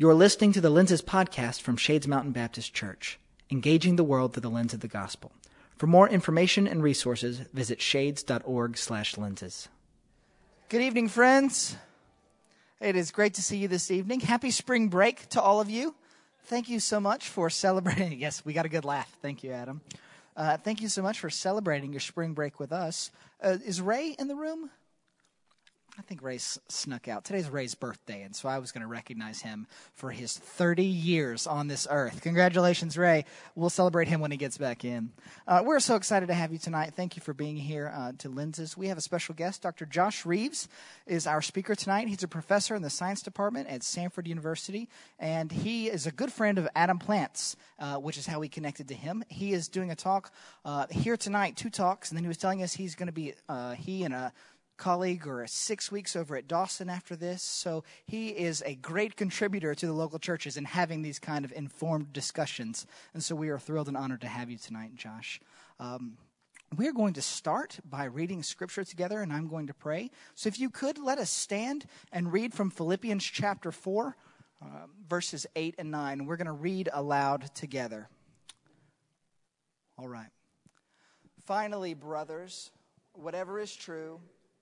You're listening to the Lenses podcast from Shades Mountain Baptist Church, engaging the world through the lens of the gospel. For more information and resources, visit shades.org/lenses. Good evening, friends. It is great to see you this evening. Happy spring break to all of you. Thank you so much for celebrating. Yes, we got a good laugh. Thank you, Adam. Uh, thank you so much for celebrating your spring break with us. Uh, is Ray in the room? I think Ray snuck out. Today's Ray's birthday, and so I was going to recognize him for his 30 years on this earth. Congratulations, Ray. We'll celebrate him when he gets back in. Uh, we're so excited to have you tonight. Thank you for being here uh, to Lenses. We have a special guest. Dr. Josh Reeves is our speaker tonight. He's a professor in the science department at Samford University, and he is a good friend of Adam Plant's, uh, which is how we connected to him. He is doing a talk uh, here tonight, two talks, and then he was telling us he's going to be, uh, he and a colleague or six weeks over at Dawson after this. So he is a great contributor to the local churches in having these kind of informed discussions. And so we are thrilled and honored to have you tonight, Josh. Um, we're going to start by reading scripture together, and I'm going to pray. So if you could, let us stand and read from Philippians chapter 4, uh, verses 8 and 9. We're going to read aloud together. All right. Finally, brothers, whatever is true,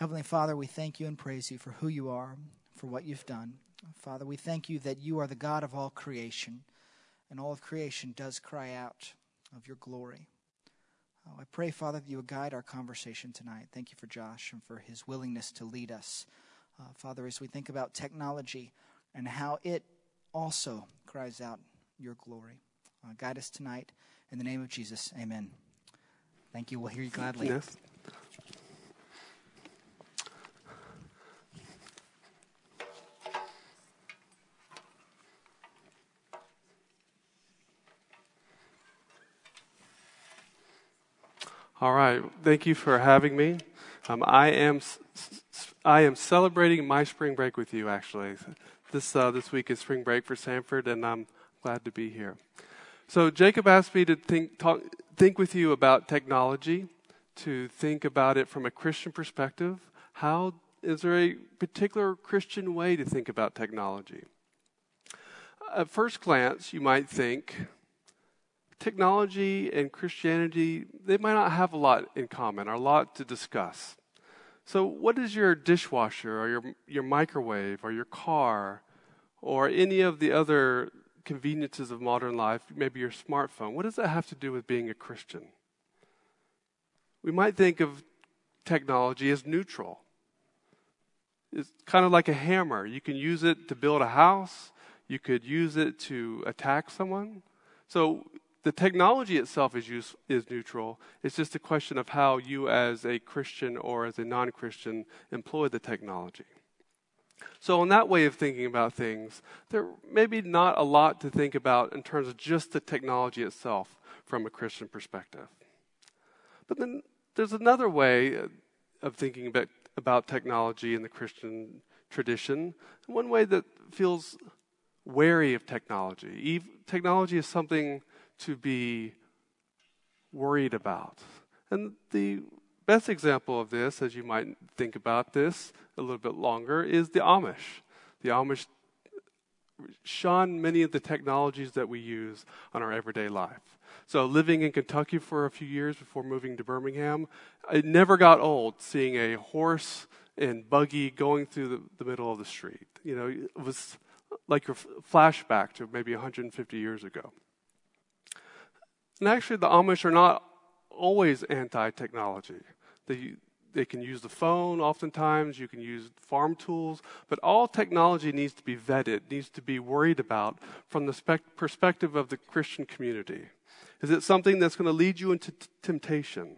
Heavenly Father, we thank you and praise you for who you are, for what you've done. Father, we thank you that you are the God of all creation, and all of creation does cry out of your glory. Oh, I pray, Father, that you would guide our conversation tonight. Thank you for Josh and for his willingness to lead us. Uh, Father, as we think about technology and how it also cries out your glory, uh, guide us tonight. In the name of Jesus, amen. Thank you. We'll hear you gladly. Yes. All right. Thank you for having me. Um, I am I am celebrating my spring break with you. Actually, this uh, this week is spring break for Samford, and I'm glad to be here. So Jacob asked me to think talk, think with you about technology, to think about it from a Christian perspective. How is there a particular Christian way to think about technology? At first glance, you might think technology and Christianity, they might not have a lot in common or a lot to discuss. So, what does your dishwasher or your, your microwave or your car or any of the other conveniences of modern life, maybe your smartphone, what does that have to do with being a Christian? We might think of technology as neutral. It's kind of like a hammer. You can use it to build a house, you could use it to attack someone. So the technology itself is, use, is neutral. It's just a question of how you, as a Christian or as a non Christian, employ the technology. So, in that way of thinking about things, there may be not a lot to think about in terms of just the technology itself from a Christian perspective. But then there's another way of thinking about, about technology in the Christian tradition, one way that feels wary of technology. Technology is something to be worried about. And the best example of this, as you might think about this a little bit longer, is the Amish. The Amish shun many of the technologies that we use on our everyday life. So, living in Kentucky for a few years before moving to Birmingham, it never got old seeing a horse and buggy going through the, the middle of the street. You know, it was like a flashback to maybe 150 years ago. And actually, the Amish are not always anti technology. They, they can use the phone oftentimes, you can use farm tools, but all technology needs to be vetted, needs to be worried about from the spec- perspective of the Christian community. Is it something that's going to lead you into t- temptation?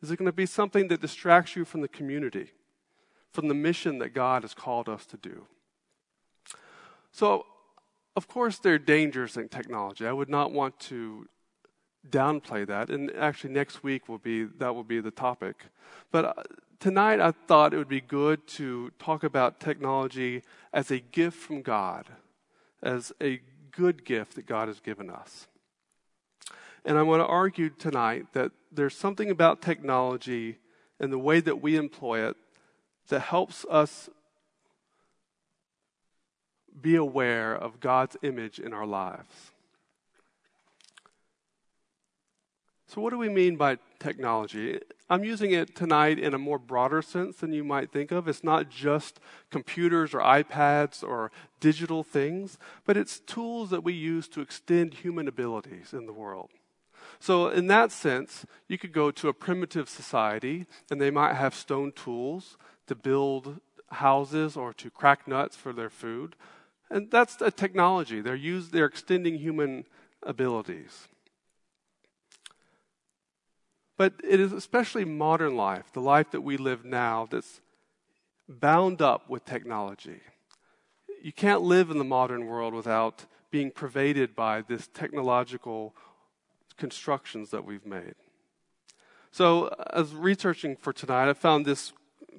Is it going to be something that distracts you from the community, from the mission that God has called us to do? So, of course, there are dangers in technology. I would not want to downplay that. And actually, next week will be that will be the topic. But uh, tonight, I thought it would be good to talk about technology as a gift from God, as a good gift that God has given us. And I want to argue tonight that there's something about technology and the way that we employ it that helps us be aware of God's image in our lives. So, what do we mean by technology? I'm using it tonight in a more broader sense than you might think of. It's not just computers or iPads or digital things, but it's tools that we use to extend human abilities in the world. So, in that sense, you could go to a primitive society and they might have stone tools to build houses or to crack nuts for their food. And that's a technology. They're, used, they're extending human abilities. But it is especially modern life, the life that we live now, that's bound up with technology. You can't live in the modern world without being pervaded by this technological constructions that we've made. So, as researching for tonight, I found this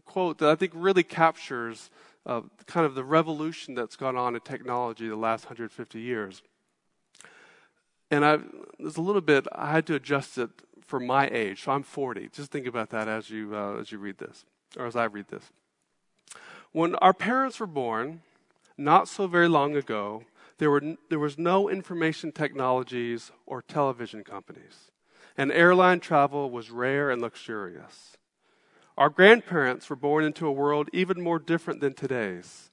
quote that I think really captures uh, kind of the revolution that's gone on in technology the last 150 years. And I, there's a little bit, I had to adjust it for my age. So I'm 40. Just think about that as you, uh, as you read this, or as I read this. When our parents were born, not so very long ago, there, were, there was no information technologies or television companies, and airline travel was rare and luxurious. Our grandparents were born into a world even more different than today's,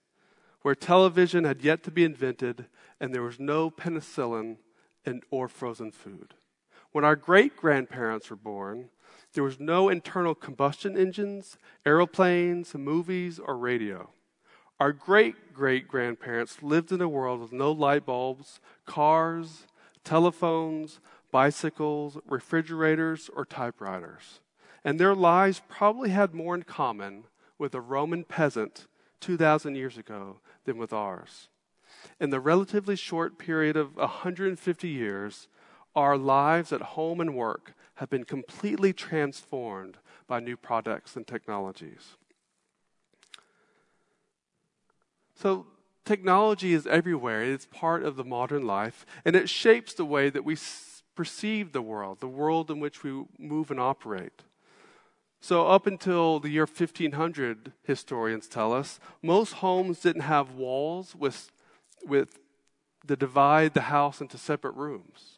where television had yet to be invented and there was no penicillin and, or frozen food. When our great grandparents were born, there was no internal combustion engines, aeroplanes, movies, or radio. Our great great grandparents lived in a world with no light bulbs, cars, telephones, bicycles, refrigerators, or typewriters. And their lives probably had more in common with a Roman peasant 2,000 years ago than with ours. In the relatively short period of 150 years, our lives at home and work have been completely transformed by new products and technologies. So, technology is everywhere. It's part of the modern life, and it shapes the way that we perceive the world, the world in which we move and operate. So, up until the year 1500, historians tell us, most homes didn't have walls with, with to divide the house into separate rooms.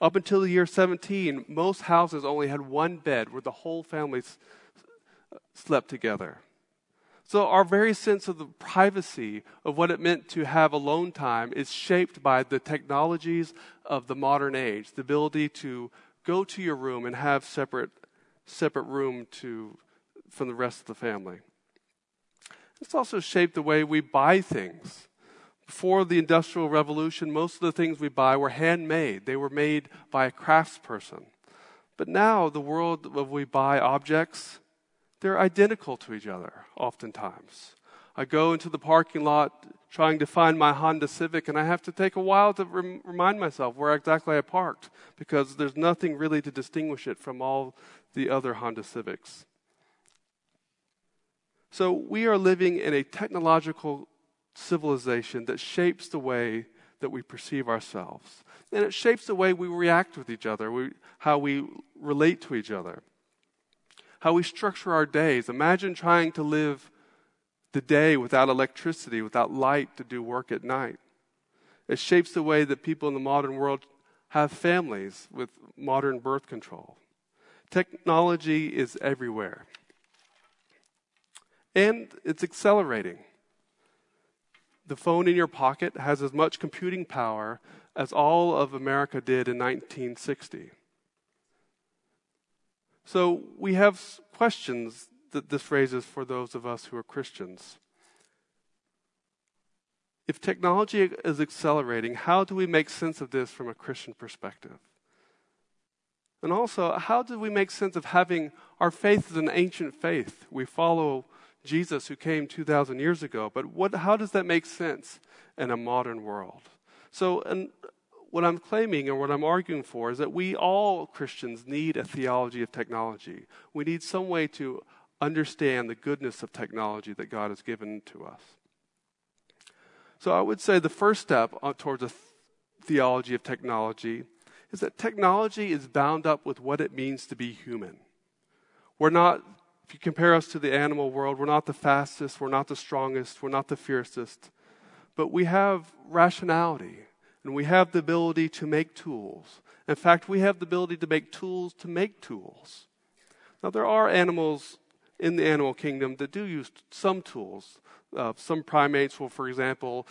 Up until the year 17, most houses only had one bed where the whole family s- slept together. So, our very sense of the privacy of what it meant to have alone time is shaped by the technologies of the modern age, the ability to go to your room and have separate, separate room to, from the rest of the family. It's also shaped the way we buy things. Before the Industrial Revolution, most of the things we buy were handmade, they were made by a craftsperson. But now, the world of we buy objects, they're identical to each other, oftentimes. I go into the parking lot trying to find my Honda Civic, and I have to take a while to rem- remind myself where exactly I parked because there's nothing really to distinguish it from all the other Honda Civics. So we are living in a technological civilization that shapes the way that we perceive ourselves. And it shapes the way we react with each other, we, how we relate to each other, how we structure our days. Imagine trying to live the day without electricity, without light to do work at night. It shapes the way that people in the modern world have families with modern birth control. Technology is everywhere. And it's accelerating the phone in your pocket has as much computing power as all of America did in 1960. So we have questions that this raises for those of us who are Christians. If technology is accelerating, how do we make sense of this from a Christian perspective? And also, how do we make sense of having our faith as an ancient faith? We follow Jesus who came 2,000 years ago, but what, how does that make sense in a modern world? So, and what I'm claiming and what I'm arguing for is that we all Christians need a theology of technology. We need some way to understand the goodness of technology that God has given to us. So I would say the first step uh, towards a theology of technology is that technology is bound up with what it means to be human. We're not, if you compare us to the animal world, we're not the fastest, we're not the strongest, we're not the fiercest, but we have rationality and we have the ability to make tools. In fact, we have the ability to make tools to make tools. Now, there are animals in the animal kingdom that do use some tools. Uh, some primates will, for example,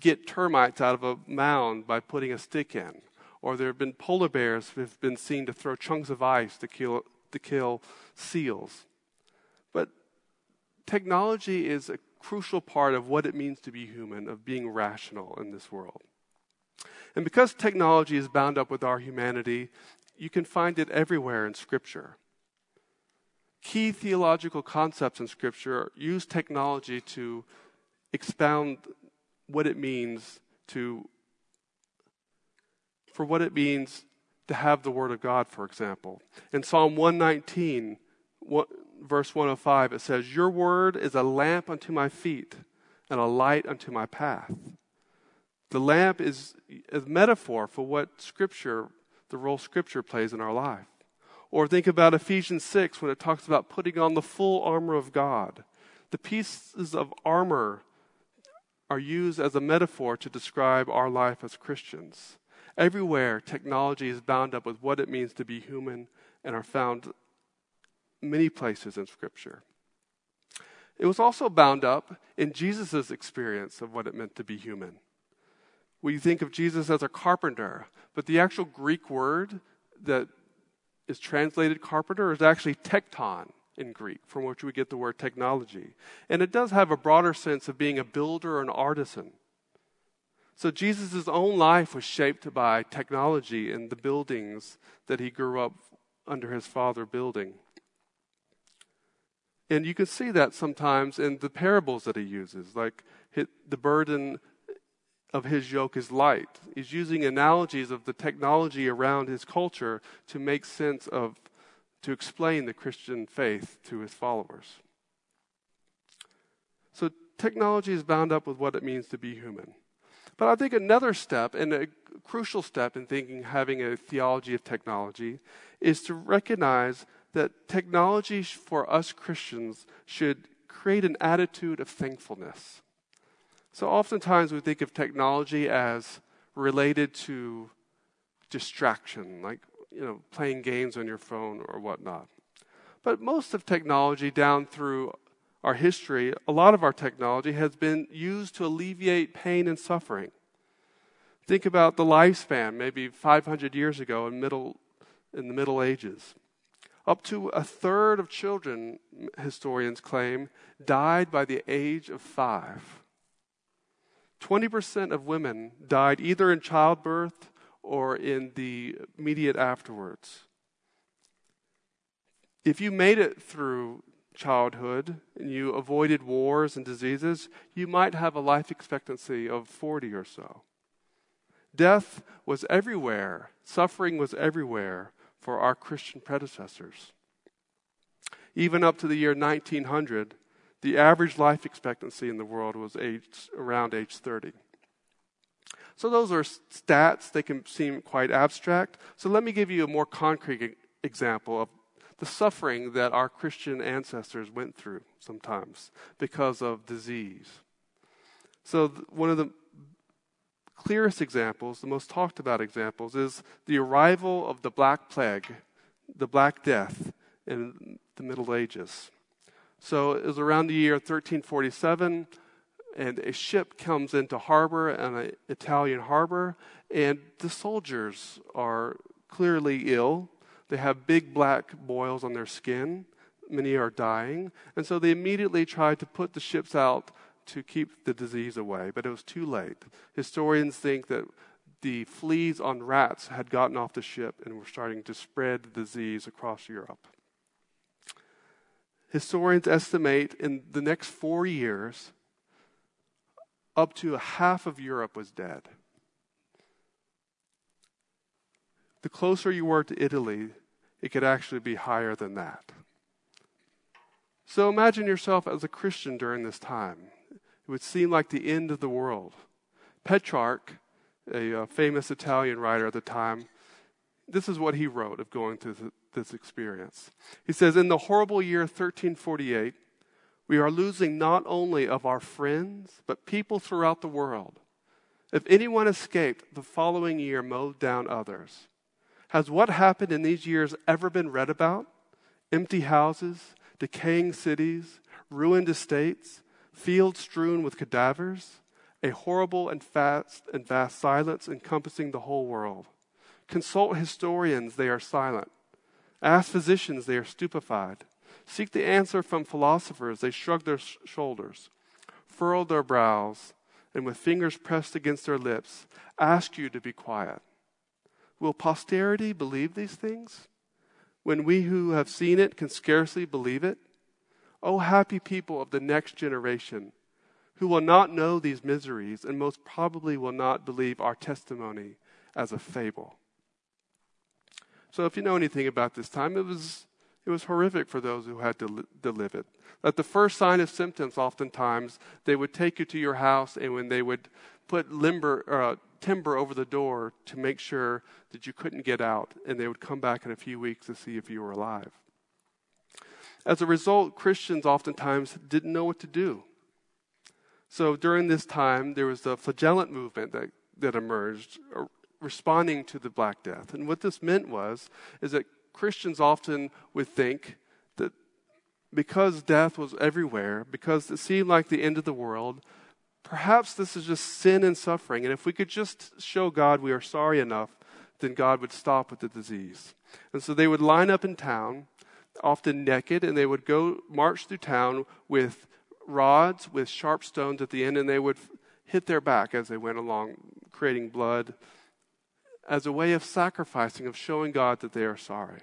get termites out of a mound by putting a stick in. Or there have been polar bears who have been seen to throw chunks of ice to kill, to kill seals. But technology is a crucial part of what it means to be human, of being rational in this world. And because technology is bound up with our humanity, you can find it everywhere in Scripture key theological concepts in Scripture use technology to expound what it means to, for what it means to have the Word of God, for example. In Psalm 119, verse 105, it says, Your Word is a lamp unto my feet and a light unto my path. The lamp is a metaphor for what Scripture, the role Scripture plays in our life. Or think about Ephesians 6 when it talks about putting on the full armor of God. The pieces of armor are used as a metaphor to describe our life as Christians. Everywhere, technology is bound up with what it means to be human and are found many places in Scripture. It was also bound up in Jesus' experience of what it meant to be human. We think of Jesus as a carpenter, but the actual Greek word that is translated carpenter is actually tekton in Greek, from which we get the word technology. And it does have a broader sense of being a builder or an artisan. So Jesus' own life was shaped by technology and the buildings that he grew up under his father building. And you can see that sometimes in the parables that he uses, like the burden of his yoke is light. He's using analogies of the technology around his culture to make sense of, to explain the Christian faith to his followers. So technology is bound up with what it means to be human. But I think another step, and a crucial step in thinking, having a theology of technology, is to recognize that technology for us Christians should create an attitude of thankfulness. So oftentimes we think of technology as related to distraction, like you know, playing games on your phone or whatnot. But most of technology down through our history, a lot of our technology has been used to alleviate pain and suffering. Think about the lifespan, maybe 500 years ago in, middle, in the Middle Ages. Up to a third of children, historians claim, died by the age of five. 20% of women died either in childbirth or in the immediate afterwards. If you made it through childhood and you avoided wars and diseases, you might have a life expectancy of 40 or so. Death was everywhere, suffering was everywhere for our Christian predecessors. Even up to the year 1900, the average life expectancy in the world was age, around age 30. So those are stats. They can seem quite abstract. So let me give you a more concrete example of the suffering that our Christian ancestors went through sometimes because of disease. So one of the clearest examples, the most talked about examples, is the arrival of the Black Plague, the Black Death in the Middle Ages. So it was around the year 1347, and a ship comes into harbor, an Italian harbor, and the soldiers are clearly ill. They have big black boils on their skin. Many are dying. And so they immediately try to put the ships out to keep the disease away, but it was too late. Historians think that the fleas on rats had gotten off the ship and were starting to spread the disease across Europe historians estimate in the next four years, up to half of Europe was dead. The closer you were to Italy, it could actually be higher than that. So imagine yourself as a Christian during this time. It would seem like the end of the world. Petrarch, a, uh, famous Italian writer at the time, this is what he wrote of going through this experience. He says, In the horrible year 1348, we are losing not only of our friends, but people throughout the world. If anyone escaped, the following year mowed down others. Has what happened in these years ever been read about? Empty houses, decaying cities, ruined estates, fields strewn with cadavers, a horrible and fast and vast silence encompassing the whole world. Consult historians, they are silent. Ask physicians, they are stupefied. Seek the answer from philosophers, they shrug their sh- shoulders, furrow their brows, and with fingers pressed against their lips, ask you to be quiet. Will posterity believe these things? When we who have seen it can scarcely believe it? O oh, happy people of the next generation, who will not know these miseries and most probably will not believe our testimony as a fable. So, if you know anything about this time, it was, it was horrific for those who had to, li- to live it. At the first sign of symptoms, oftentimes, they would take you to your house, and when they would put limber, uh, timber over the door to make sure that you couldn't get out, and they would come back in a few weeks to see if you were alive. As a result, Christians oftentimes didn't know what to do. So during this time, there was the flagellant movement that, that emerged uh, responding to the Black Death. And what this meant was is that Christians often would think that because death was everywhere, because it seemed like the end of the world, perhaps this is just sin and suffering. And if we could just show God we are sorry enough, then God would stop with the disease. And so they would line up in town, often naked, and they would go march through town with rods with sharp stones at the end, and they would hit their back as they went along, creating blood as a way of sacrificing, of showing God that they are sorry.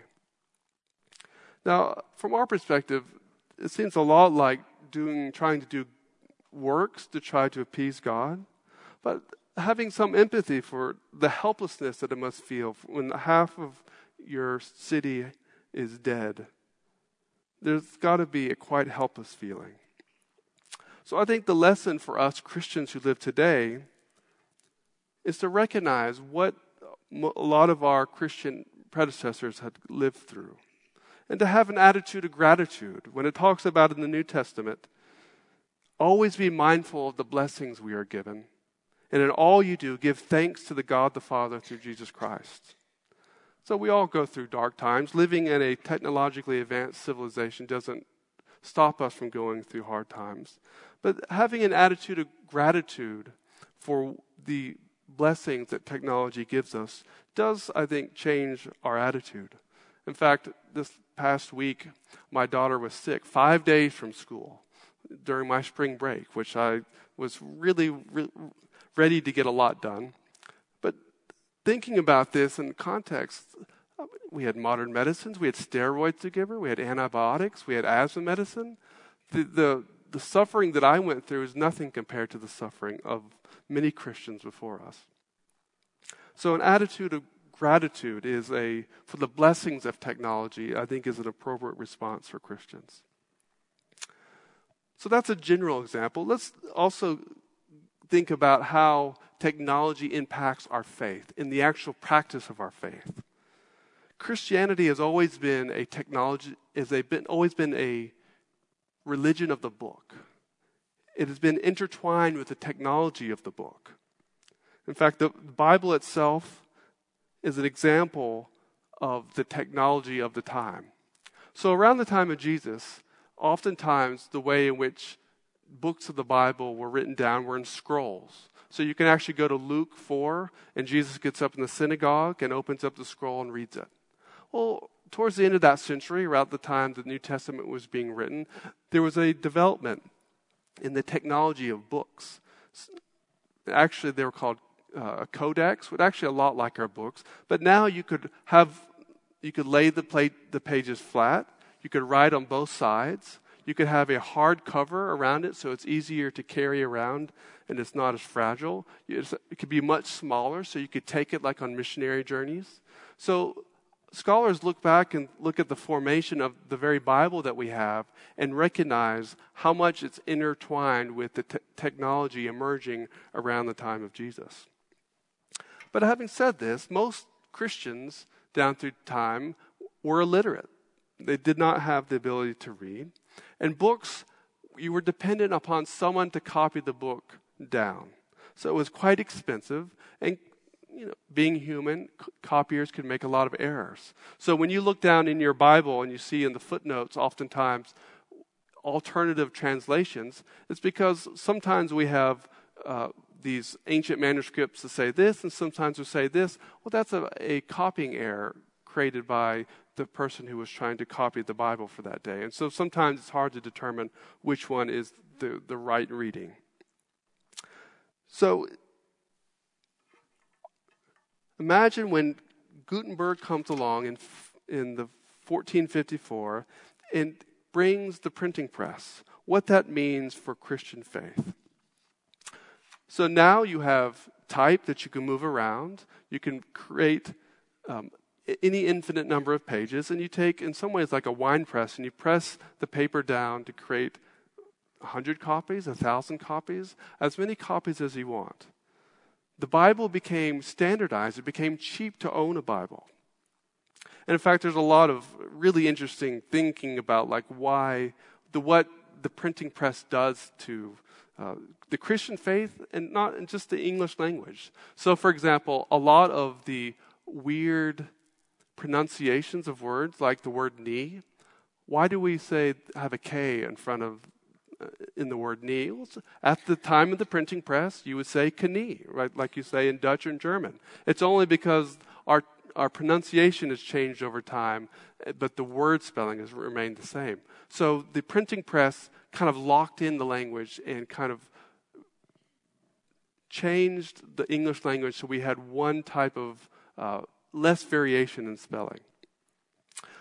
Now, from our perspective, it seems a lot like doing, trying to do works to try to appease God, but having some empathy for the helplessness that it must feel when half of your city is dead. There's got to be a quite helpless feeling. So I think the lesson for us Christians who live today is to recognize what a lot of our Christian predecessors had lived through. And to have an attitude of gratitude. When it talks about in the New Testament, always be mindful of the blessings we are given. And in all you do, give thanks to the God the Father through Jesus Christ. So we all go through dark times. Living in a technologically advanced civilization doesn't stop us from going through hard times. But having an attitude of gratitude for the blessings that technology gives us does, I think, change our attitude. In fact, this past week, my daughter was sick five days from school during my spring break, which I was really re- ready to get a lot done. Thinking about this in context, we had modern medicines, we had steroids to give her, we had antibiotics, we had asthma medicine. The, the, the suffering that I went through is nothing compared to the suffering of many Christians before us. So, an attitude of gratitude is a, for the blessings of technology, I think is an appropriate response for Christians. So, that's a general example. Let's also think about how technology impacts our faith in the actual practice of our faith. Christianity has always been a technology, has a been, always been a religion of the book. It has been intertwined with the technology of the book. In fact, the Bible itself is an example of the technology of the time. So, around the time of Jesus, oftentimes the way in which books of the Bible were written down were in scrolls. So, you can actually go to Luke 4, and Jesus gets up in the synagogue and opens up the scroll and reads it. Well, towards the end of that century, around the time the New Testament was being written, there was a development in the technology of books. Actually, they were called uh, codex, which actually a lot like our books. But now you could have, you could lay the, plate, the pages flat. You could write on both sides. You could have a hard cover around it so it's easier to carry around and it's not as fragile. It could be much smaller so you could take it like on missionary journeys. So scholars look back and look at the formation of the very Bible that we have and recognize how much it's intertwined with the te- technology emerging around the time of Jesus. But having said this, most Christians down through time were illiterate. They did not have the ability to read. And books, you were dependent upon someone to copy the book down. So it was quite expensive. And, you know, being human, c- copiers can make a lot of errors. So when you look down in your Bible and you see in the footnotes, oftentimes, alternative translations, it's because sometimes we have uh, these ancient manuscripts that say this, and sometimes we say this. Well, that's a, a copying error created by the person who was trying to copy the Bible for that day. And so sometimes it's hard to determine which one is the, the right reading. So imagine when Gutenberg comes along in, in the 1454 and brings the printing press, what that means for Christian faith. So now you have type that you can move around. You can create um, any infinite number of pages, and you take, in some ways, like a wine press, and you press the paper down to create 100 copies, 1,000 copies, as many copies as you want. The Bible became standardized, it became cheap to own a Bible. And in fact, there's a lot of really interesting thinking about like why the what the printing press does to uh, the Christian faith and not just the English language. So, for example, a lot of the weird pronunciations of words, like the word knee. Why do we say have a K in front of uh, in the word knee? At the time of the printing press, you would say knee, right, like you say in Dutch and German. It's only because our our pronunciation has changed over time, but the word spelling has remained the same. So the printing press kind of locked in the language and kind of changed the English language so we had one type of uh, less variation in spelling.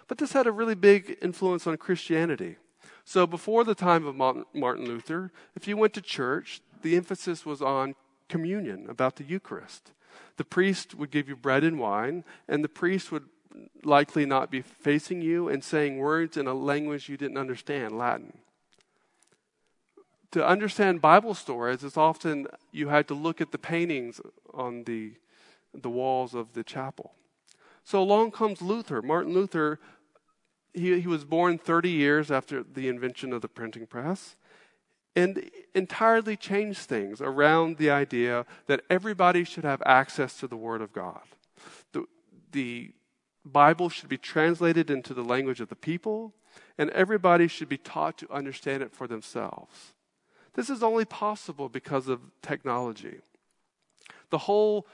But this had a really big influence on Christianity. So before the time of Martin Luther, if you went to church, the emphasis was on communion, about the Eucharist. The priest would give you bread and wine, and the priest would likely not be facing you and saying words in a language you didn't understand, Latin. To understand Bible stories, it's often you had to look at the paintings on the, the walls of the chapel. So along comes Luther. Martin Luther, he, he was born 30 years after the invention of the printing press and entirely changed things around the idea that everybody should have access to the Word of God. The, the Bible should be translated into the language of the people, and everybody should be taught to understand it for themselves. This is only possible because of technology. The whole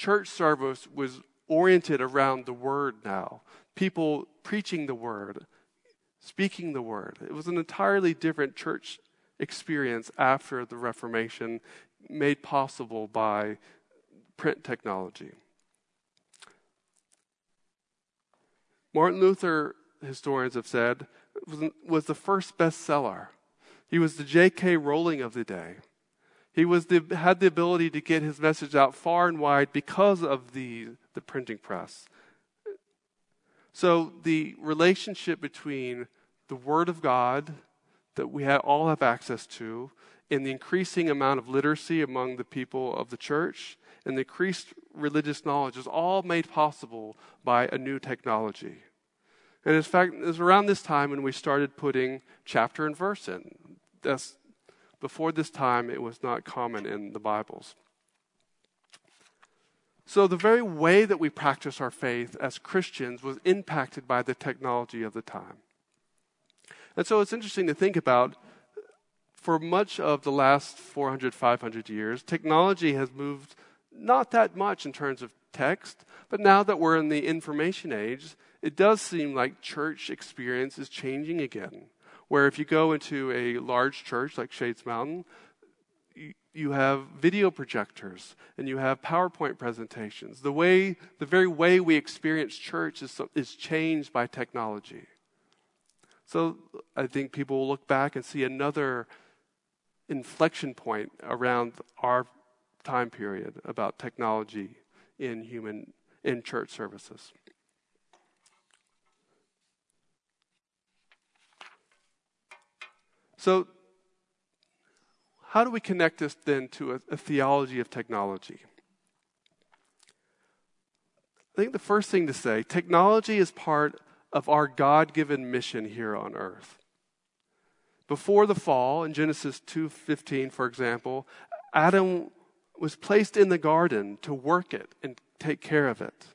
church service was oriented around the word now. People preaching the word, speaking the word. It was an entirely different church experience after the Reformation, made possible by print technology. Martin Luther, historians have said, was, the first bestseller. He was the J.K. Rowling of the day. He was the, had the ability to get his message out far and wide because of the, the printing press. So the relationship between the Word of God that we have, all have access to, and the increasing amount of literacy among the people of the church, and the increased religious knowledge is all made possible by a new technology. And in fact, it was around this time when we started putting chapter and verse in. That's before this time, it was not common in the Bibles. So, the very way that we practice our faith as Christians was impacted by the technology of the time. And so, it's interesting to think about for much of the last 400, 500 years, technology has moved not that much in terms of text, but now that we're in the information age, it does seem like church experience is changing again where if you go into a large church like Shades Mountain, you have video projectors and you have PowerPoint presentations. The way, the very way we experience church is, is changed by technology. So I think people will look back and see another inflection point around our time period about technology in human in church services. So how do we connect this then to a, a theology of technology? I think the first thing to say technology is part of our God given mission here on earth. Before the fall, in Genesis 2:15, for example, Adam was placed in the garden to work it and take care of it.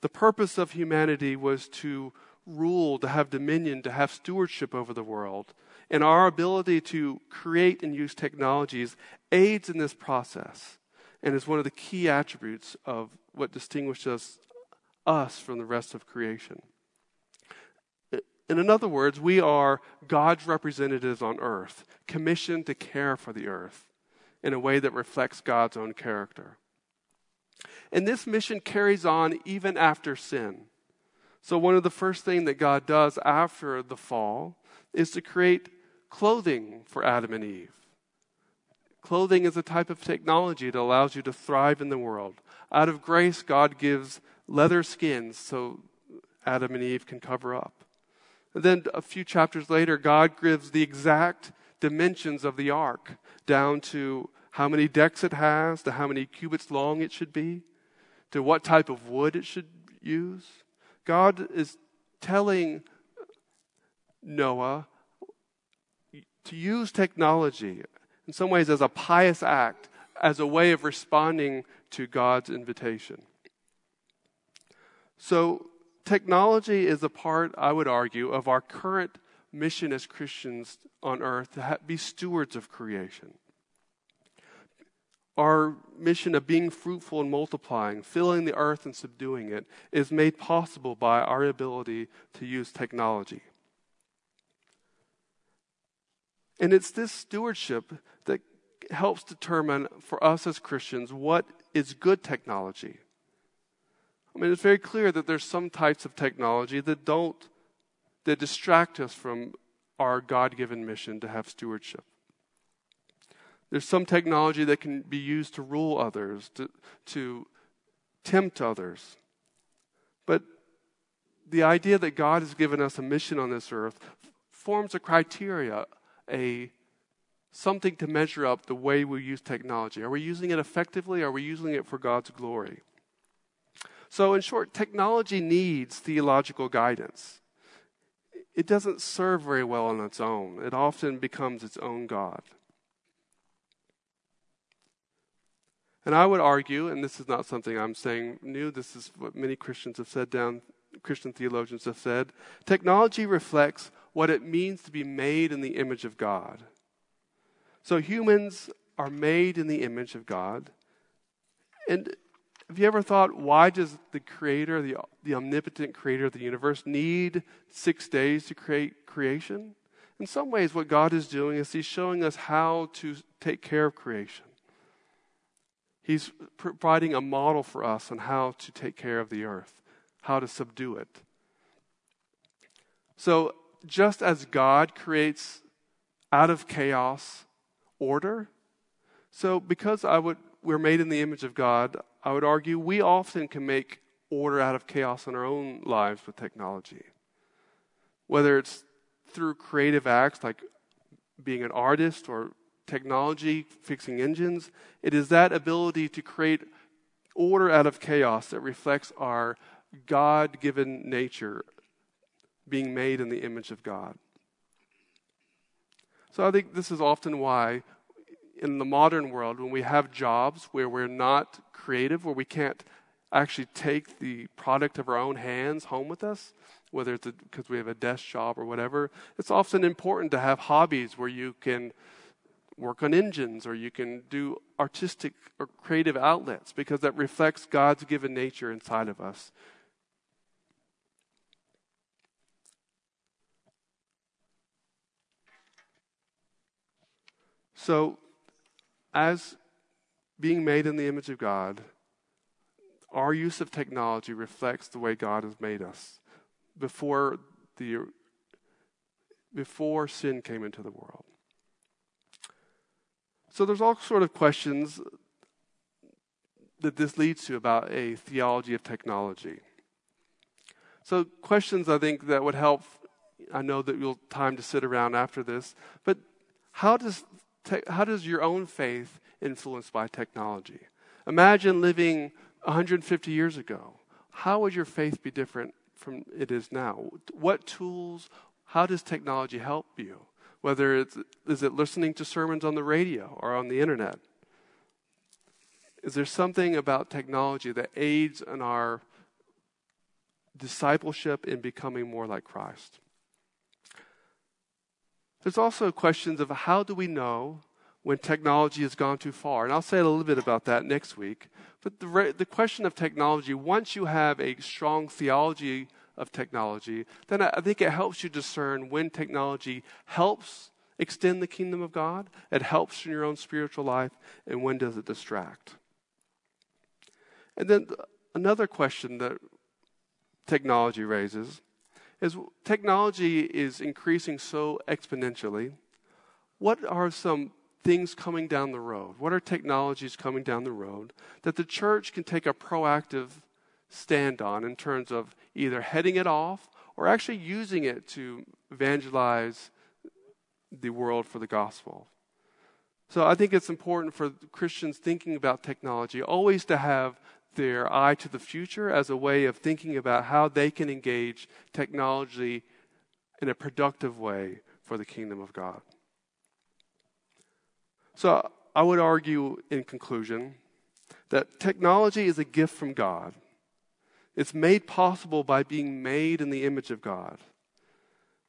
The purpose of humanity was to rule, to have dominion, to have stewardship over the world. And our ability to create and use technologies aids in this process and is one of the key attributes of what distinguishes us from the rest of creation. In other words, we are God's representatives on earth, commissioned to care for the earth in a way that reflects God's own character. And this mission carries on even after sin. So, one of the first things that God does after the fall is to create clothing for Adam and Eve. Clothing is a type of technology that allows you to thrive in the world. Out of grace, God gives leather skins so Adam and Eve can cover up. And then a few chapters later, God gives the exact dimensions of the ark down to how many decks it has, to how many cubits long it should be, to what type of wood it should use. God is telling Noah to use technology in some ways as a pious act, as a way of responding to God's invitation. So, technology is a part, I would argue, of our current mission as Christians on earth to be stewards of creation. Our mission of being fruitful and multiplying, filling the earth and subduing it, is made possible by our ability to use technology. And it's this stewardship that helps determine for us as Christians what is good technology. I mean, it's very clear that there's some types of technology that don't, that distract us from our God given mission to have stewardship. There's some technology that can be used to rule others, to, to tempt others. But the idea that God has given us a mission on this earth forms a criteria a something to measure up the way we use technology. Are we using it effectively? Are we using it for God's glory? So, in short, technology needs theological guidance. It doesn't serve very well on its own, it often becomes its own God. And I would argue, and this is not something I'm saying new, this is what many Christians have said down, Christian theologians have said. Technology reflects what it means to be made in the image of God. So humans are made in the image of God. And have you ever thought, why does the creator, the, the omnipotent creator of the universe, need six days to create creation? In some ways, what God is doing is He's showing us how to take care of creation. He's providing a model for us on how to take care of the earth, how to subdue it. So, just as God creates out of chaos order, so because I would we're made in the image of God, I would argue we often can make order out of chaos in our own lives with technology. Whether it's through creative acts like being an artist or technology, fixing engines, it is that ability to create order out of chaos that reflects our God given nature being made in the image of God. So I think this is often why, in the modern world, when we have jobs where we're not creative, where we can't actually take the product of our own hands home with us, whether it's because we have a desk job or whatever, it's often important to have hobbies where you can work on engines or you can do artistic or creative outlets because that reflects God's given nature inside of us So as being made in the image of God, our use of technology reflects the way God has made us before the before sin came into the world. So there's all sort of questions that this leads to about a theology of technology. So questions I think that would help I know that you'll time to sit around after this, but how does te- how does your own faith influenced by technology? Imagine living 150 years ago. How would your faith be different from it is now? What tools, how does technology help you? Whether it's is it listening to sermons on the radio or on the internet? Is there something about technology that aids in our discipleship in becoming more like Christ? There's also questions of how do we know when technology has gone too far. And I'll say a little bit about that next week. But the, the question of technology, once you have a strong theology of technology, then I, I think it helps you discern when technology helps extend the kingdom of God, it helps in your own spiritual life, and when does it distract. And then another question that technology raises is technology is increasing so exponentially. What are some things coming down the road? What are technologies coming down the road that the church can take a proactive stand on in terms of either heading it off or actually using it to evangelize the world for the gospel? So I think it's important for Christians thinking about technology always to have their eye to the future as a way of thinking about how they can engage technology in a productive way for the kingdom of God. So I would argue, in conclusion, that technology is a gift from God. It's made possible by being made in the image of God.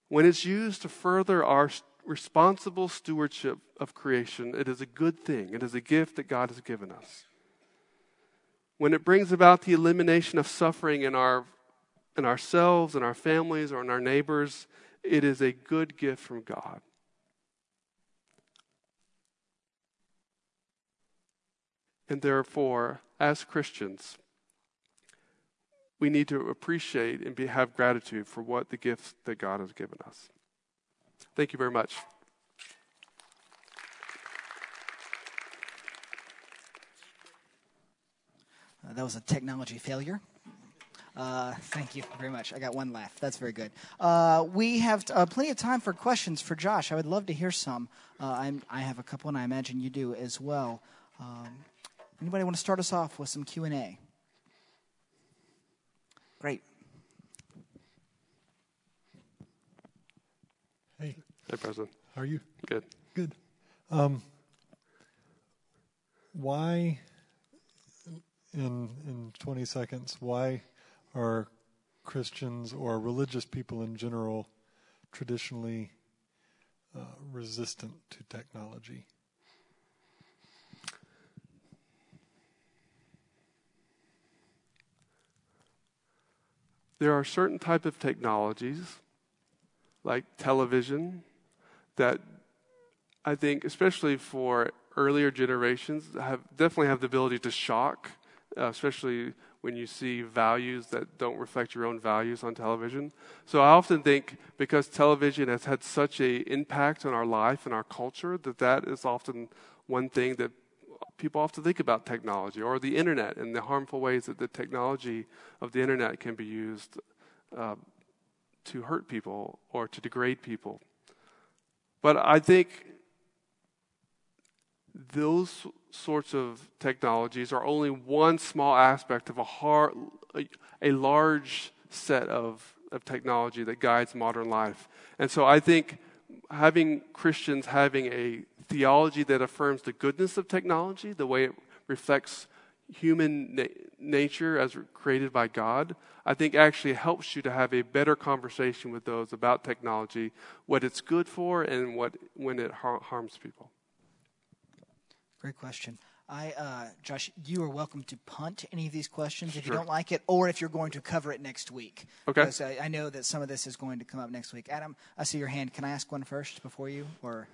When it's used to further our responsible stewardship of creation, it is a good thing. It is a gift that God has given us. When it brings about the elimination of suffering in, our, in ourselves, in our families, or in our neighbors, it is a good gift from God. And therefore, as Christians, we need to appreciate and be, have gratitude for what the gifts that God has given us. Thank you very much. Uh, that was a technology failure. Uh, thank you very much. I got one laugh. That's very good. Uh, we have uh, plenty of time for questions for Josh. I would love to hear some. Uh, i have a couple, and I imagine you do as well. Um, Anybody want to start us off with some Q&A? Great. Hey. Hey, President. How are you? Good. Good. Um, why, in in 20 seconds, why are Christians or religious people in general traditionally uh, resistant to technology? there are certain type of technologies like television that I think, especially for earlier generations, have definitely have the ability to shock, uh, especially when you see values that don't reflect your own values on television. So I often think because television has had such a impact on our life and our culture that that is often one thing that people often think about technology or the internet and the harmful ways that the technology of the internet can be used uh, to hurt people or to degrade people. But I think those sorts of technologies are only one small aspect of a, a large set of, of technology that guides modern life. And so I think having Christians having a theology that affirms the goodness of technology, the way it reflects human na- nature as created by God, I think actually helps you to have a better conversation with those about technology, what it's good for, and what when it har- harms people. Great question. I, uh, Josh, you are welcome to punt any of these questions if sure. you don't like it, or if you're going to cover it next week. Okay. Because I, I, know that some of this is going to come up next week. Adam, I see your hand. Can I ask one first before you, or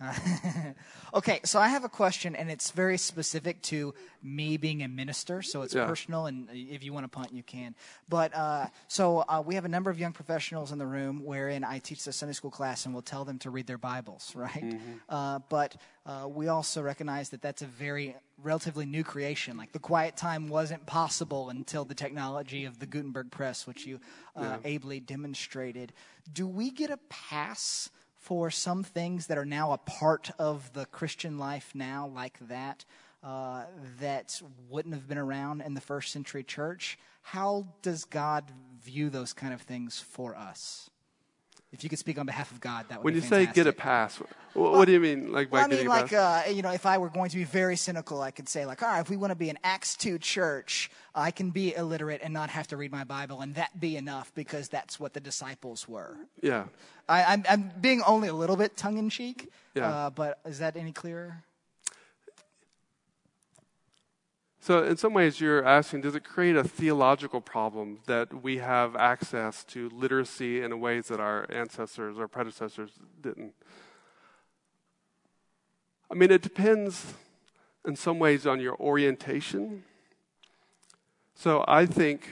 okay, so I have a question, and it's very specific to me being a minister, so it's Yeah. personal. And if you want to punt, you can. But uh, so uh, we have a number of young professionals in the room, wherein I teach the Sunday school class, and we'll tell them to read their Bibles, right? Uh, but uh, we also recognize that that's a very relatively new creation. Like the quiet time wasn't possible until the technology of the Gutenberg press, which you uh, ably demonstrated. Do we get a pass? For some things that are now a part of the Christian life now, like that, uh, that wouldn't have been around in the first century church. How does God view those kind of things for us? If you could speak on behalf of God, that would When be you say get a fantastic. pass, wh- what, do you mean? Like by I mean, a like, pass? uh, you know, if I were going to be very cynical, I could say, like, all right, if we want to be an Acts 2 church, I can be illiterate and not have to read my Bible, and that be enough because that's what the disciples were. yeah. I, I'm, I'm being only a little bit tongue in cheek, Yeah. uh, but is that any clearer? So, in some ways, you're asking does it create a theological problem that we have access to literacy in ways that our ancestors or predecessors didn't? I mean, it depends in some ways on your orientation. So, I think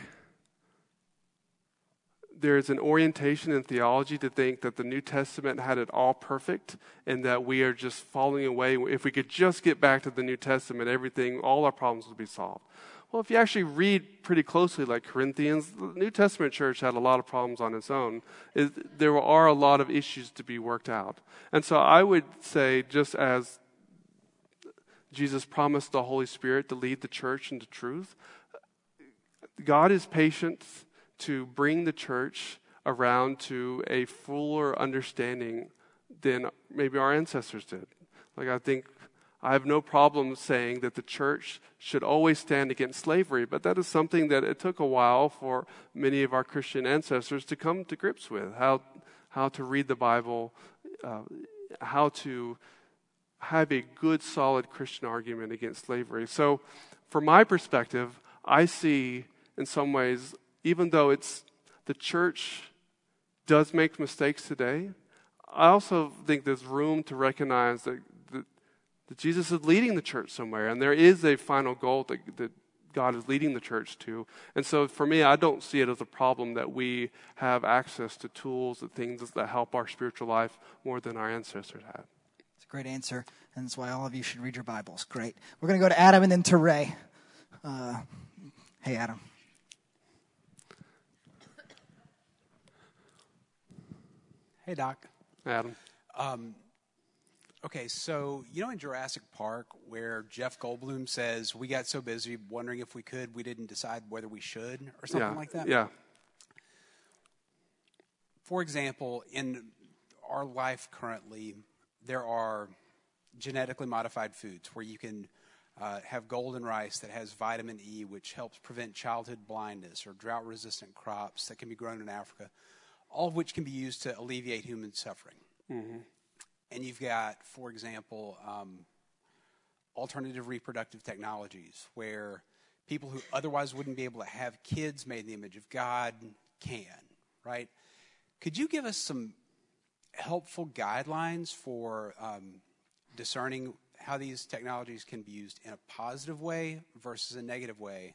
there's an orientation in theology to think that the New Testament had it all perfect and that we are just falling away. If we could just get back to the New Testament, everything, all our problems would be solved. Well, if you actually read pretty closely, like Corinthians, the New Testament church had a lot of problems on its own. It, there are a lot of issues to be worked out. And so I would say, just as Jesus promised the Holy Spirit to lead the church into truth, God is patient to bring the church around to a fuller understanding than maybe our ancestors did. Like, I think I have no problem saying that the church should always stand against slavery, but that is something that it took a while for many of our Christian ancestors to come to grips with how, how to read the Bible, uh, how to have a good, solid Christian argument against slavery. So, from my perspective, I see in some ways even though it's the church does make mistakes today, I also think there's room to recognize that, that, that Jesus is leading the church somewhere, and there is a final goal that, that God is leading the church to. And so for me, I don't see it as a problem that we have access to tools and things that help our spiritual life more than our ancestors had. It's a great answer, and that's why all of you should read your Bibles. Great. We're going to go to Adam and then to Ray. Uh, hey, Adam. Hey, Doc. Adam. Um, okay, so you know in Jurassic Park where Jeff Goldblum says we got so busy wondering if we could, we didn't decide whether we should, or something yeah. like that. Yeah. For example, in our life currently, there are genetically modified foods where you can uh, have golden rice that has vitamin E, which helps prevent childhood blindness, or drought resistant crops that can be grown in Africa, all of which can be used to alleviate human suffering. And you've got, for example, um, alternative reproductive technologies where people who otherwise wouldn't be able to have kids made in the image of God can, right? Could you give us some helpful guidelines for um, discerning how these technologies can be used in a positive way versus a negative way?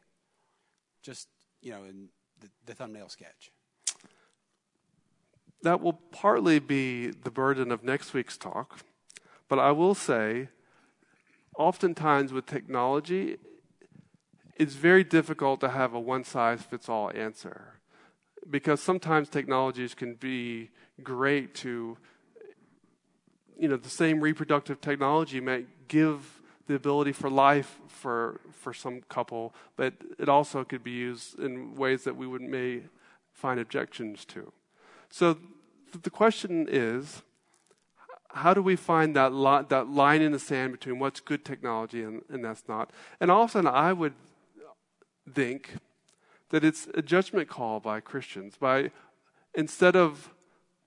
Just, you know, in the, the thumbnail sketch. That will partly be the burden of next week's talk. But I will say, oftentimes with technology, it's very difficult to have a one size fits all answer. Because sometimes technologies can be great to, you know, the same reproductive technology may give the ability for life for, for some couple, but it also could be used in ways that we would may find objections to. So the question is, how do we find that, li- that line in the sand between what's good technology and, and that's not? And often I would think that it's a judgment call by Christians. By instead of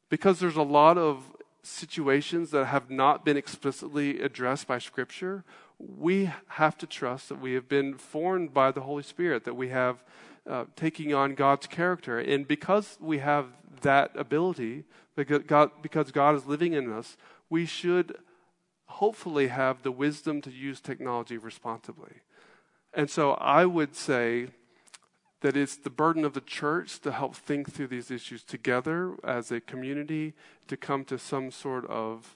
because there's a lot of situations that have not been explicitly addressed by Scripture, we have to trust that we have been formed by the Holy Spirit, that we have uh, taking on God's character. And because we have that ability, because God, because God is living in us, we should hopefully have the wisdom to use technology responsibly. And so I would say that it's the burden of the church to help think through these issues together as a community to come to some sort of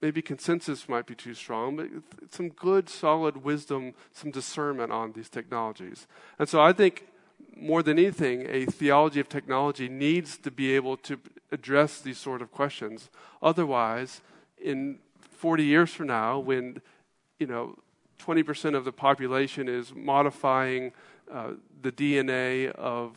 maybe consensus might be too strong, but some good, solid wisdom, some discernment on these technologies. And so I think more than anything, a theology of technology needs to be able to address these sort of questions. Otherwise, in 40 years from now, when you know 20% of the population is modifying uh, the DNA of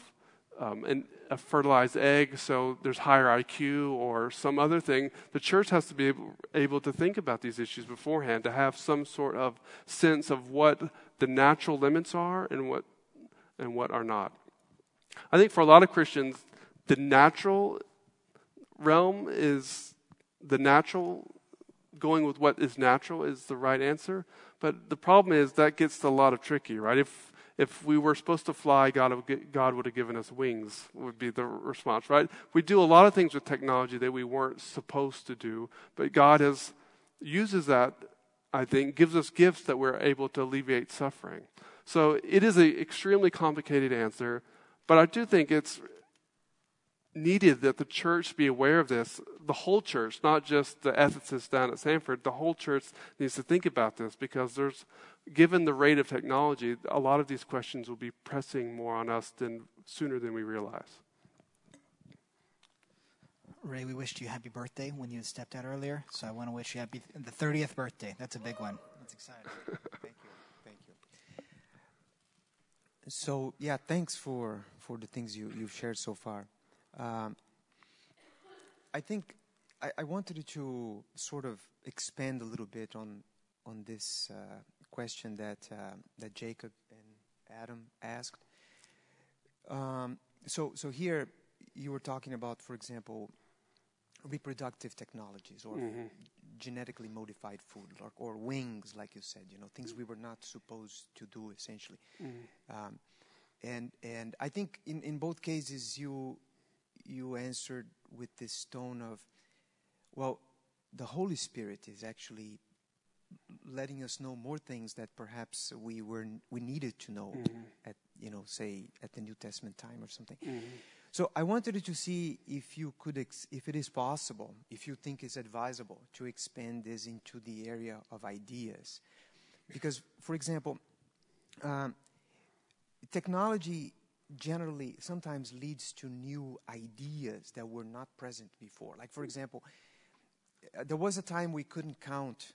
um, an, a fertilized egg, so there's higher IQ or some other thing, the church has to be able, able to think about these issues beforehand, to have some sort of sense of what the natural limits are and what and what are not. I think for a lot of Christians, the natural realm is the natural, going with what is natural is the right answer. But the problem is that gets a lot of tricky, right? If if we were supposed to fly, God, God would have given us wings, would be the response, right? We do a lot of things with technology that we weren't supposed to do, but God has uses that, I think, gives us gifts that we're able to alleviate suffering. So it is an extremely complicated answer, but I do think it's needed that the church be aware of this. The whole church, not just the ethicists down at Samford, the whole church needs to think about this because there's, given the rate of technology, a lot of these questions will be pressing more on us than sooner than we realize. Ray, we wished you happy birthday when you stepped out earlier, so I want to wish you happy the 30th birthday. That's a big one. That's exciting. Thank you. Thank you. So yeah, thanks for for the things you you've shared so far. Um, I think I, I, wanted to sort of expand a little bit on on this uh, question that uh, that Jacob and Adam asked. Um, so so here you were talking about, for example, reproductive technologies or mm-hmm genetically modified food or, or, wings, like you said, you know, things we were not supposed to do essentially. Mm. Um, and and I think in, in both cases you you answered with this tone of, well, the Holy Spirit is actually letting us know more things that perhaps we were we needed to know mm-hmm. at you know say at the New Testament time or something. Mm-hmm. So I wanted to see if you could, ex- if it is possible, if you think it's advisable to expand this into the area of ideas, because, for example, um, technology generally sometimes leads to new ideas that were not present before. Like, for example, uh, there was a time we couldn't count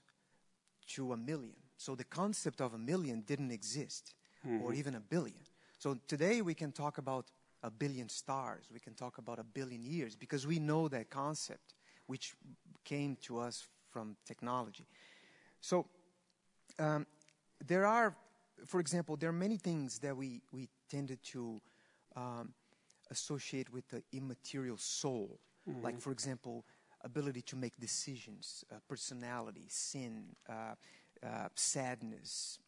to a million. So the concept of a million didn't exist, mm-hmm. or even a billion. So today we can talk about a billion stars. We can talk about a billion years because we know that concept, which came to us from technology. So um, there are, for example, there are many things that we, we tended to um, associate with the immaterial soul. Mm-hmm. Like, for example, ability to make decisions, uh, personality, sin, uh, uh, sadness,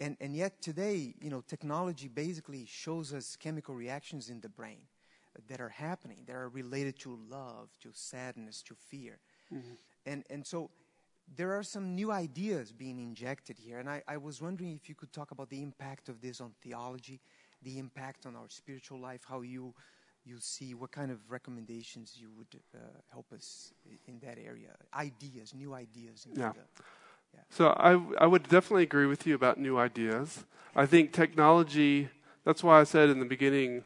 and, and yet today, you know, technology basically shows us chemical reactions in the brain that are happening, that are related to love, to sadness, to fear. Mm-hmm. And, and so there are some new ideas being injected here. And I, I was wondering if you could talk about the impact of this on theology, the impact on our spiritual life, how you, you see, what kind of recommendations you would uh, help us in that area, ideas, new ideas. yeah. The, so I, I would definitely agree with you about new ideas. I think technology, that's why I said in the beginning,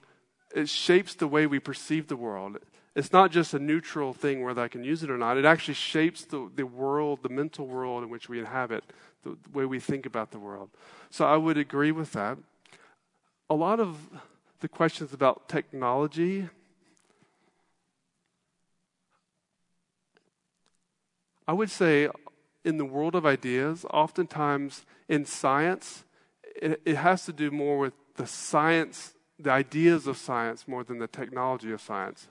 it shapes the way we perceive the world. It's not just a neutral thing whether I can use it or not. It actually shapes the, the world, the mental world in which we inhabit, the, the way we think about the world. So I would agree with that. A lot of the questions about technology I would say in the world of ideas, oftentimes in science, it, it has to do more with the science, the ideas of science, more than the technology of science.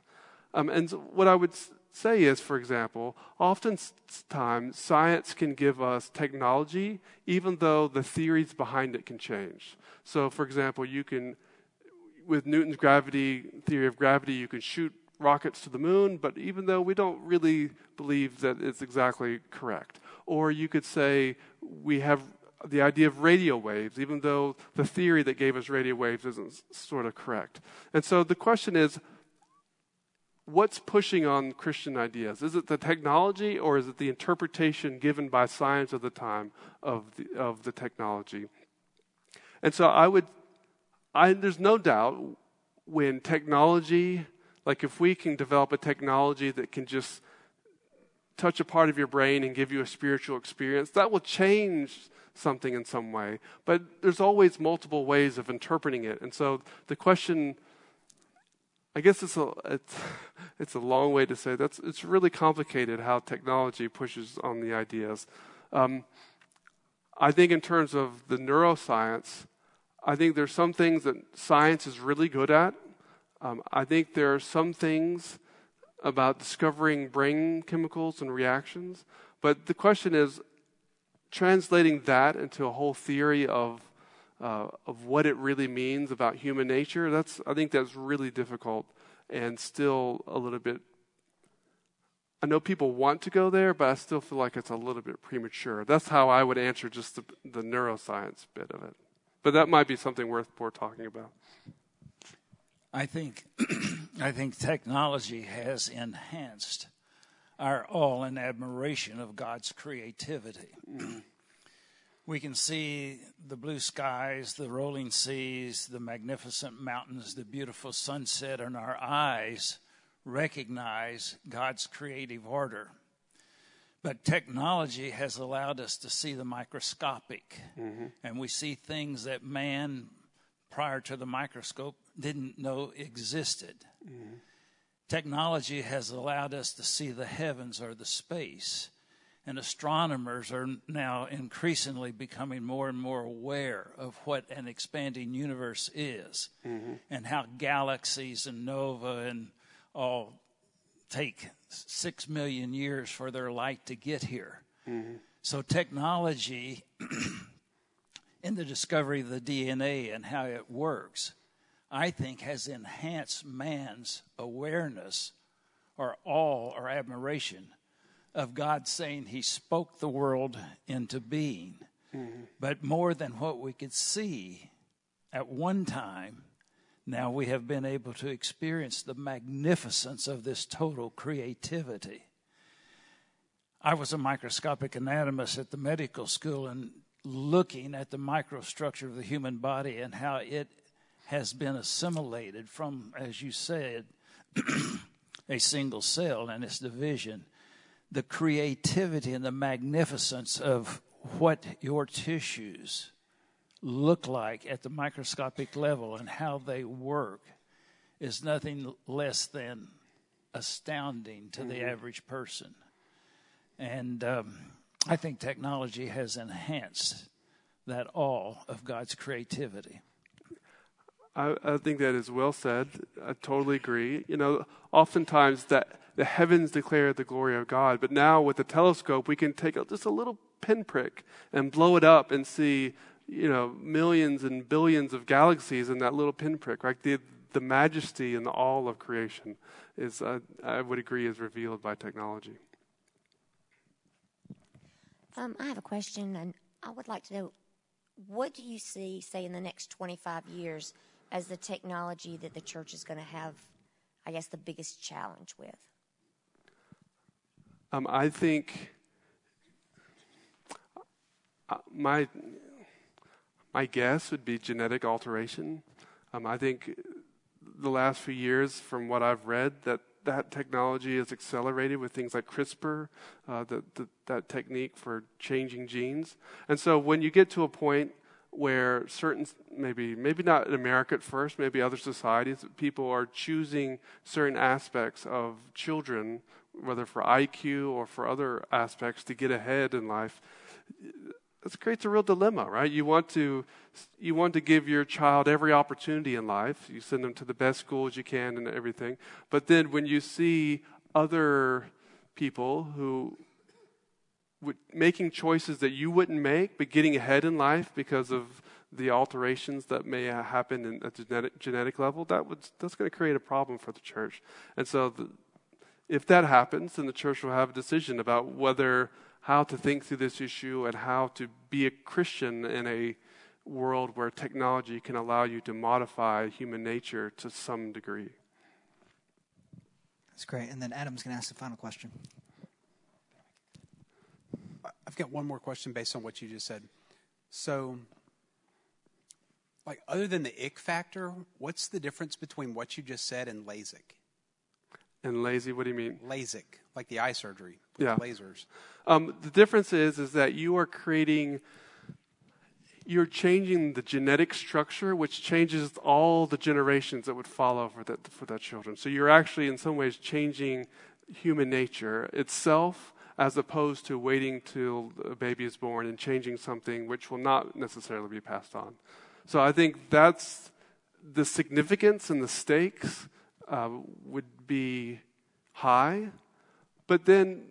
Um, and what I would say is, for example, oftentimes science can give us technology, even though the theories behind it can change. So, for example, you can, with Newton's gravity theory of gravity, you can shoot rockets to the moon, but even though we don't really believe that it's exactly correct. Or you could say we have the idea of radio waves, even though the theory that gave us radio waves isn't sort of correct. And so the question is what's pushing on Christian ideas? Is it the technology or is it the interpretation given by science of the time of the, of the technology? And so I would, I, there's no doubt when technology, like if we can develop a technology that can just touch a part of your brain and give you a spiritual experience, that will change something in some way. But there's always multiple ways of interpreting it. And so the question I guess it's a it's, it's a long way to say that's it's really complicated how technology pushes on the ideas. Um, I think in terms of the neuroscience, I think there's some things that science is really good at. Um, I think there are some things about discovering brain chemicals and reactions, but the question is translating that into a whole theory of uh, of what it really means about human nature, that's I think that's really difficult and still a little bit. I know people want to go there, but I still feel like it's a little bit premature. That's how I would answer just the, the neuroscience bit of it. But that might be something worth more talking about. I think I think technology has enhanced our awe and admiration of God's creativity. We can see the blue skies, the rolling seas, the magnificent mountains, the beautiful sunset, and our eyes recognize God's creative order. But technology has allowed us to see the microscopic, mm-hmm. and we see things that man, prior to the microscope, didn't know existed. Mm-hmm. Technology has allowed us to see the heavens or the space and astronomers are now increasingly becoming more and more aware of what an expanding universe is mm-hmm. and how galaxies and nova and all take six million years for their light to get here. Mm-hmm. So, technology in the discovery of the DNA and how it works, I think, has enhanced man's awareness or awe or admiration of God saying He spoke the world into being. Mm-hmm. But more than what we could see at one time, now we have been able to experience the magnificence of this total creativity. I was a microscopic anatomist at the medical school and looking at the microstructure of the human body and how it has been assimilated from, as you said, a single cell and its division the creativity and the magnificence of what your tissues look like at the microscopic level and how they work is nothing less than astounding to mm-hmm. the average person. And um, I think technology has enhanced that awe of God's creativity. I, I, think that is well said. I totally agree. You know, oftentimes that the heavens declare the glory of God. But now with the telescope, we can take just a little pinprick and blow it up and see, you know, millions and billions of galaxies in that little pinprick. Right? The, the majesty and the awe of creation is, uh, I would agree, is revealed by technology. Um, I have a question, and I would like to know what do you see, say, in the next 25 years as the technology that the church is going to have, I guess, the biggest challenge with? Um, I think uh, my my guess would be genetic alteration. Um, I think the last few years, from what I've read, that that technology is accelerated with things like CRISPR, uh, the, the, that technique for changing genes. And so when you get to a point where certain, maybe maybe not in America at first, maybe other societies, people are choosing certain aspects of children whether for IQ or for other aspects, to get ahead in life, it creates a real dilemma, right? You want to you want to give your child every opportunity in life. You send them to the best schools you can and everything. But then when you see other people who making choices that you wouldn't make, but getting ahead in life because of the alterations that may happen in, at the genetic, genetic level, that would, that's going to create a problem for the church. And so, the, if that happens, then the church will have a decision about whether how to think through this issue and how to be a Christian in a world where technology can allow you to modify human nature to some degree. That's great. And then Adam's going to ask the final question. I've got one more question based on what you just said. So, like, other than the ick factor, what's the difference between what you just said and LASIK? And lazy, what do you mean? LASIK, like the eye surgery with Yeah. lasers. Um, the difference is is that you are creating, you're changing the genetic structure, which changes all the generations that would follow for that for that children. So you're actually, in some ways, changing human nature itself, as opposed to waiting till a baby is born and changing something which will not necessarily be passed on. So I think that's the significance and the stakes uh, would be high, but then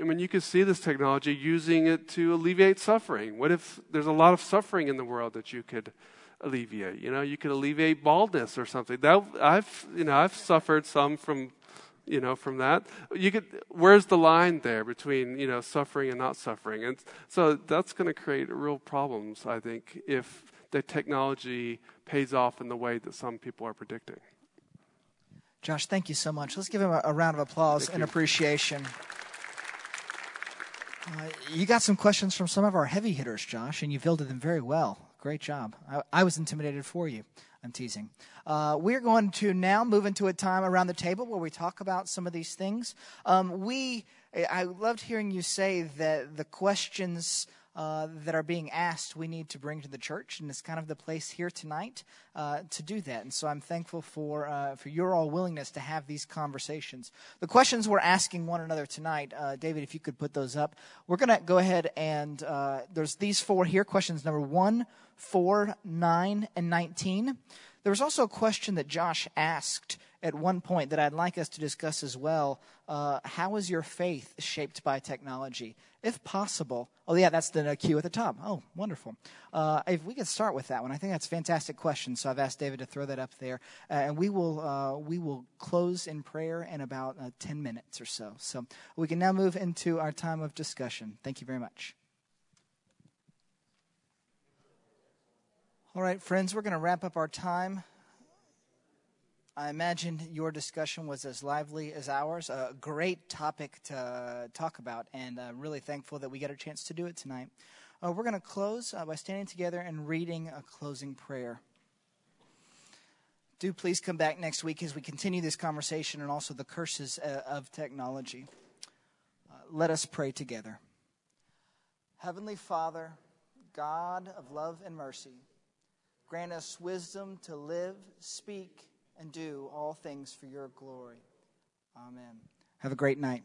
I mean, you could see this technology using it to alleviate suffering. What if there's a lot of suffering in the world that you could alleviate? You know, you could alleviate baldness or something. That I've, you know, I've suffered some from, you know, from that. You could. Where's the line there between you know suffering and not suffering? And so that's going to create real problems, I think, if the technology pays off in the way that some people are predicting. Josh, thank you so much. Let's give him a, a round of applause Thank and you. appreciation. Uh, you got some questions from some of our heavy hitters, Josh, and you fielded them very well. Great job. I, I was intimidated for you. I'm teasing. Uh, we're going to now move into a time around the table where we talk about some of these things. Um, we, I loved hearing you say that the questions uh, that are being asked we need to bring to the church, and it's kind of the place here tonight uh, to do that. And so I'm thankful for uh, for your all willingness to have these conversations. The questions we're asking one another tonight, uh, David, if you could put those up, we're going to go ahead and uh, there's these four here. Questions number one, four, nine, and nineteen. There was also a question that Josh asked at one point that I'd like us to discuss as well. Uh, how is your faith shaped by technology? If possible, oh yeah, that's the cue at the top. Oh, wonderful. Uh, if we could start with that one, I think that's a fantastic question. So I've asked David to throw that up there, uh, and we will uh, we will close in prayer in about uh, ten minutes or so. So we can now move into our time of discussion. Thank you very much. All right, friends, we're going to wrap up our time. I imagine your discussion was as lively as ours. A great topic to talk about, and uh, really thankful that we get a chance to do it tonight. Uh, we're going to close uh, by standing together and reading a closing prayer. Do please come back next week as we continue this conversation and also the curses uh, of technology. Uh, let us pray together. Heavenly Father, God of love and mercy, grant us wisdom to live, speak, and do all things for your glory. Amen. Have a great night.